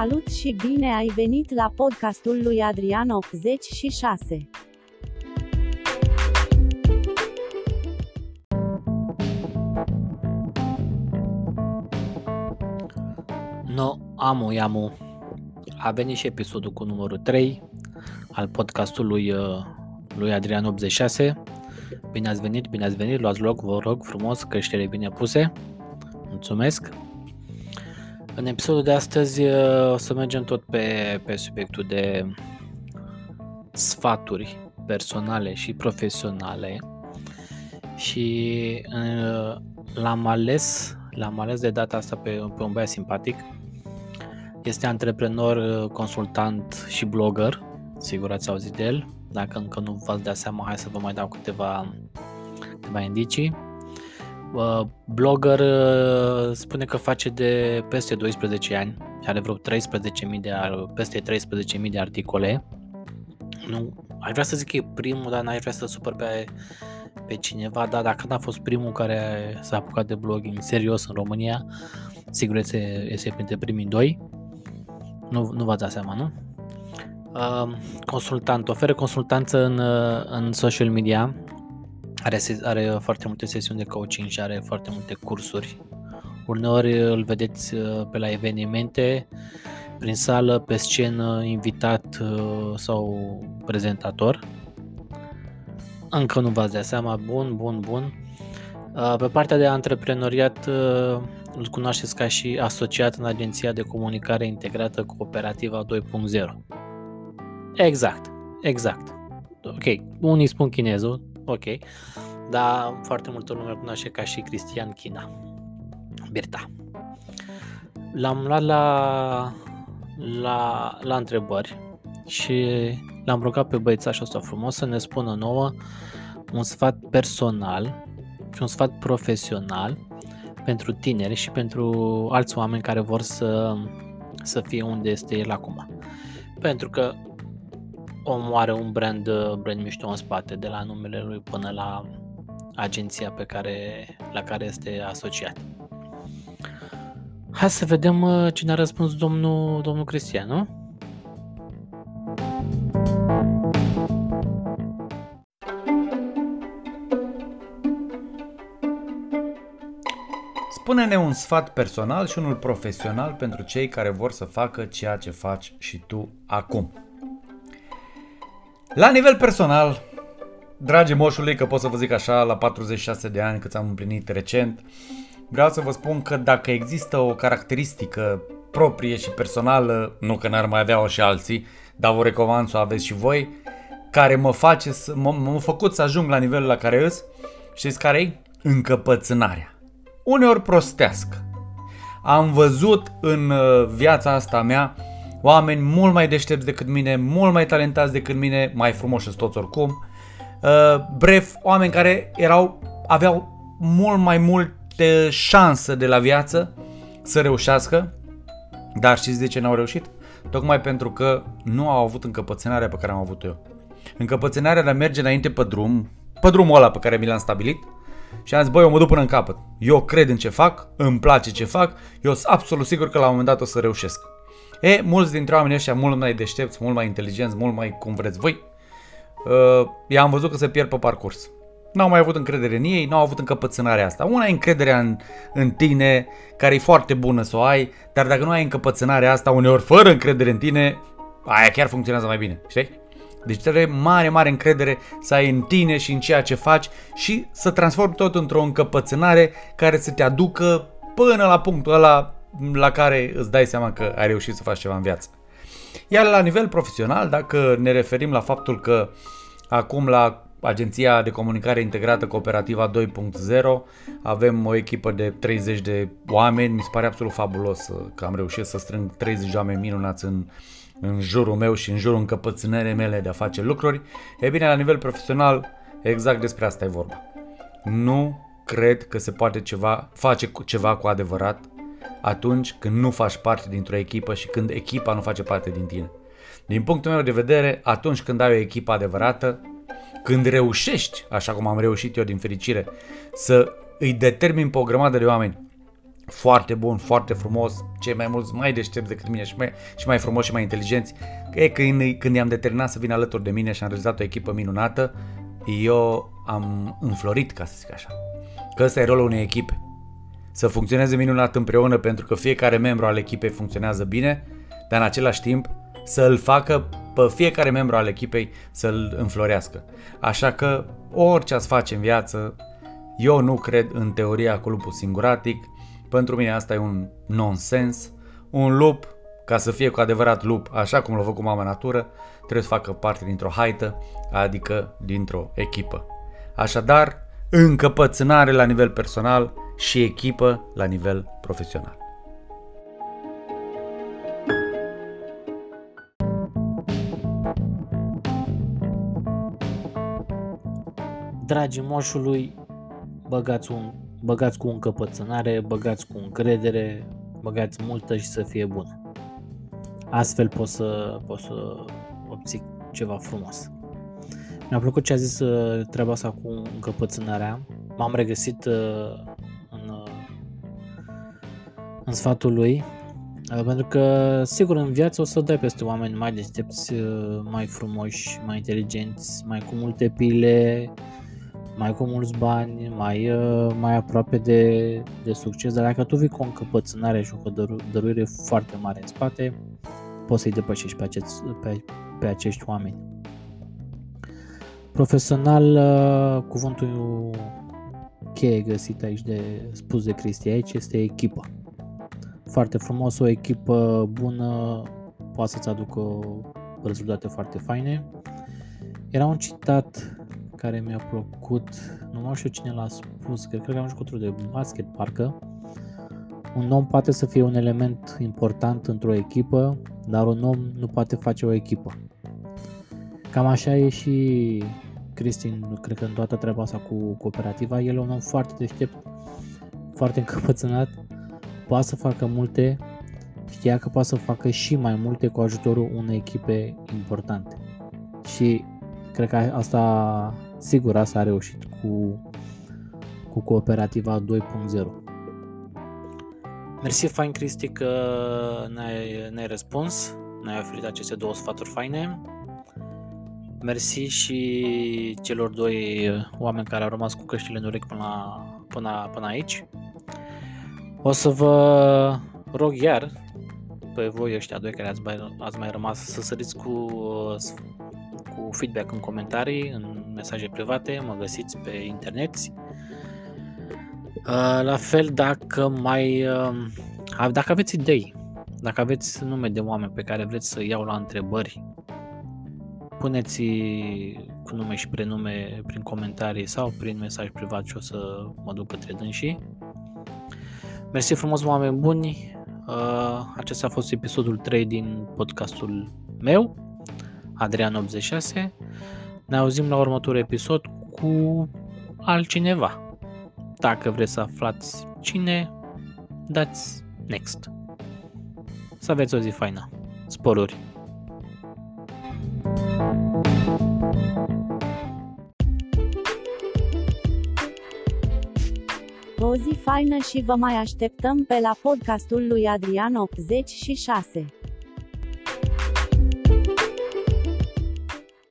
Salut și bine ai venit la podcastul lui Adrian 86. No, amu, iamu. A venit și episodul cu numărul 3 al podcastului uh, lui Adrian 86. Bine ați venit, bine ați venit, luați loc, vă rog frumos, căștile bine puse. Mulțumesc. În episodul de astăzi uh, o să mergem tot pe, pe subiectul de sfaturi personale și profesionale și uh, l-am ales, l-am ales de data asta pe, pe un băiat simpatic. Este antreprenor, uh, consultant și blogger, sigur ați auzit de el. Dacă încă nu v-ați dat seama, hai să vă mai dau câteva, câteva indicii. Uh, blogger uh, spune că face de peste 12 ani, are vreo 13.000 de, peste 13.000 de articole. Nu, aș vrea să zic că e primul, dar n-aș vrea să supăr pe, pe cineva, dar dacă n-a fost primul care s-a apucat de blogging serios în România, sigur este, este printre primii doi. Nu, nu v-ați dat seama, nu? Uh, consultant, oferă consultanță în, în social media, are, are foarte multe sesiuni de coaching și are foarte multe cursuri. Uneori îl vedeți uh, pe la evenimente, prin sală, pe scenă, invitat uh, sau prezentator. Încă nu v-ați dat seama, bun, bun, bun. Uh, pe partea de antreprenoriat îl cunoașteți ca și asociat în agenția de comunicare integrată cooperativa 2.0. Exact, exact. Ok, unii spun chinezul, ok, dar foarte multă lume îl cunoaște ca și Cristian China. Birta. L-am luat la, la, la întrebări și l-am rugat pe băiețașul ăsta frumos să ne spună nouă un sfat personal și un sfat profesional pentru tineri și pentru alți oameni care vor să, să fie unde este el acum. Pentru că omul are un brand, brand mișto în spate, de la numele lui până la agenția pe care, la care este asociat. Hai să vedem uh, cine a răspuns domnul, domnul Cristian, nu? Spune-ne un sfat personal și unul profesional pentru cei care vor să facă ceea ce faci și tu acum. La nivel personal, dragi moșului, că pot să vă zic așa, la 46 de ani cât am împlinit recent, vreau să vă spun că dacă există o caracteristică proprie și personală, nu că n-ar mai avea-o și alții, dar vă recomand să o aveți și voi, care mă face să, m- m-a făcut să ajung la nivelul la care îs, știți care e? Încăpățânarea. Uneori prostească. Am văzut în uh, viața asta mea oameni mult mai deștepți decât mine, mult mai talentați decât mine, mai frumoși toți oricum. Uh, bref, oameni care erau, aveau mult mai multe șanse de la viață să reușească, dar știți de ce n-au reușit? Tocmai pentru că nu au avut încăpățânarea pe care am avut eu. Încăpățânarea de a merge înainte pe drum, pe drumul ăla pe care mi l-am stabilit și am zis, băi, eu mă duc până în capăt. Eu cred în ce fac, îmi place ce fac, eu sunt absolut sigur că la un moment dat o să reușesc. E, mulți dintre oamenii ăștia mult mai deștepți, mult mai inteligenți, mult mai cum vreți voi, uh, i-am văzut că se pierd pe parcurs. N-au mai avut încredere în ei, n-au avut încăpățânarea asta. Una e încrederea în, în tine, care e foarte bună să o ai, dar dacă nu ai încăpățânarea asta, uneori fără încredere în tine, aia chiar funcționează mai bine, știi? Deci trebuie mare, mare încredere să ai în tine și în ceea ce faci și să transformi tot într-o încăpățânare care să te aducă până la punctul ăla la care îți dai seama că ai reușit să faci ceva în viață. Iar la nivel profesional, dacă ne referim la faptul că acum la Agenția de Comunicare Integrată Cooperativa 2.0 avem o echipă de 30 de oameni, mi se pare absolut fabulos că am reușit să strâng 30 de oameni minunați în, în jurul meu și în jurul încăpățânării mele de a face lucruri. E bine, la nivel profesional, exact despre asta e vorba. Nu cred că se poate ceva, face ceva cu adevărat atunci când nu faci parte dintr-o echipă și când echipa nu face parte din tine. Din punctul meu de vedere, atunci când ai o echipă adevărată, când reușești, așa cum am reușit eu din fericire, să îi determin pe o grămadă de oameni foarte bun, foarte frumos, cei mai mulți mai deștepți decât mine și mai, și mai frumos și mai inteligenți, e când, când i-am determinat să vină alături de mine și am realizat o echipă minunată, eu am înflorit, ca să zic așa. Că ăsta e rolul unei echipe. Să funcționeze minunat împreună pentru că fiecare membru al echipei funcționează bine, dar în același timp să îl facă pe fiecare membru al echipei să-l înflorească. Așa că orice ați face în viață, eu nu cred în teoria cu lupul singuratic. Pentru mine asta e un nonsens. Un lup, ca să fie cu adevărat lup, așa cum l-a făcut mama natură, trebuie să facă parte dintr-o haită, adică dintr-o echipă. Așadar, încăpățânare la nivel personal și echipă la nivel profesional. Dragii moșului, băgați, un, băgați cu încăpățânare, băgați cu încredere, băgați multă și să fie bună. Astfel poți să, poți să obții ceva frumos. Mi-a plăcut ce a zis uh, treaba asta cu încăpățânarea. M-am regăsit uh, în, uh, în sfatul lui, pentru că, sigur, în viață o să dai peste oameni mai deștepți, mai frumoși, mai inteligenți, mai cu multe pile, mai cu mulți bani, mai, mai aproape de, de succes, dar dacă tu vii cu o încăpățânare și o dăruire foarte mare în spate, poți să-i depășești pe, aceți, pe, pe acești oameni. Profesional, cuvântul cheie găsit aici de spus de Cristi aici este echipă. Foarte frumos, o echipă bună poate să-ți aducă rezultate foarte faine. Era un citat care mi-a plăcut, nu mai știu cine l-a spus, cred, cred că am jucător de basket, parcă. Un om poate să fie un element important într-o echipă, dar un om nu poate face o echipă. Cam așa e și Cristin, cred că în toată treaba asta cu cooperativa, el e un om foarte deștept, foarte încăpățânat, poate să facă multe, știa că poate să facă și mai multe cu ajutorul unei echipe importante. Și cred că asta, sigur, asta a reușit cu, cu cooperativa 2.0. Mersi fain, Cristi, că ne-ai, ne-ai răspuns, ne-ai oferit aceste două sfaturi faine. Mersi și celor doi oameni care au rămas cu căștile în urechi până, până, până aici. O să vă rog iar pe voi ăștia doi care ați mai, ați mai rămas să săriți cu, cu feedback în comentarii, în mesaje private, mă găsiți pe internet. Uh, la fel, dacă mai uh, dacă aveți idei, dacă aveți nume de oameni pe care vreți să iau la întrebări puneți cu nume și prenume prin comentarii sau prin mesaj privat și o să mă duc către dânsii. Mersi frumos, oameni buni! Uh, acesta a fost episodul 3 din podcastul meu, Adrian86. Ne auzim la următorul episod cu altcineva. Dacă vreți să aflați cine, dați next. Să aveți o zi faină. Sporuri! O zi faină și vă mai așteptăm pe la podcastul lui Adrian 86.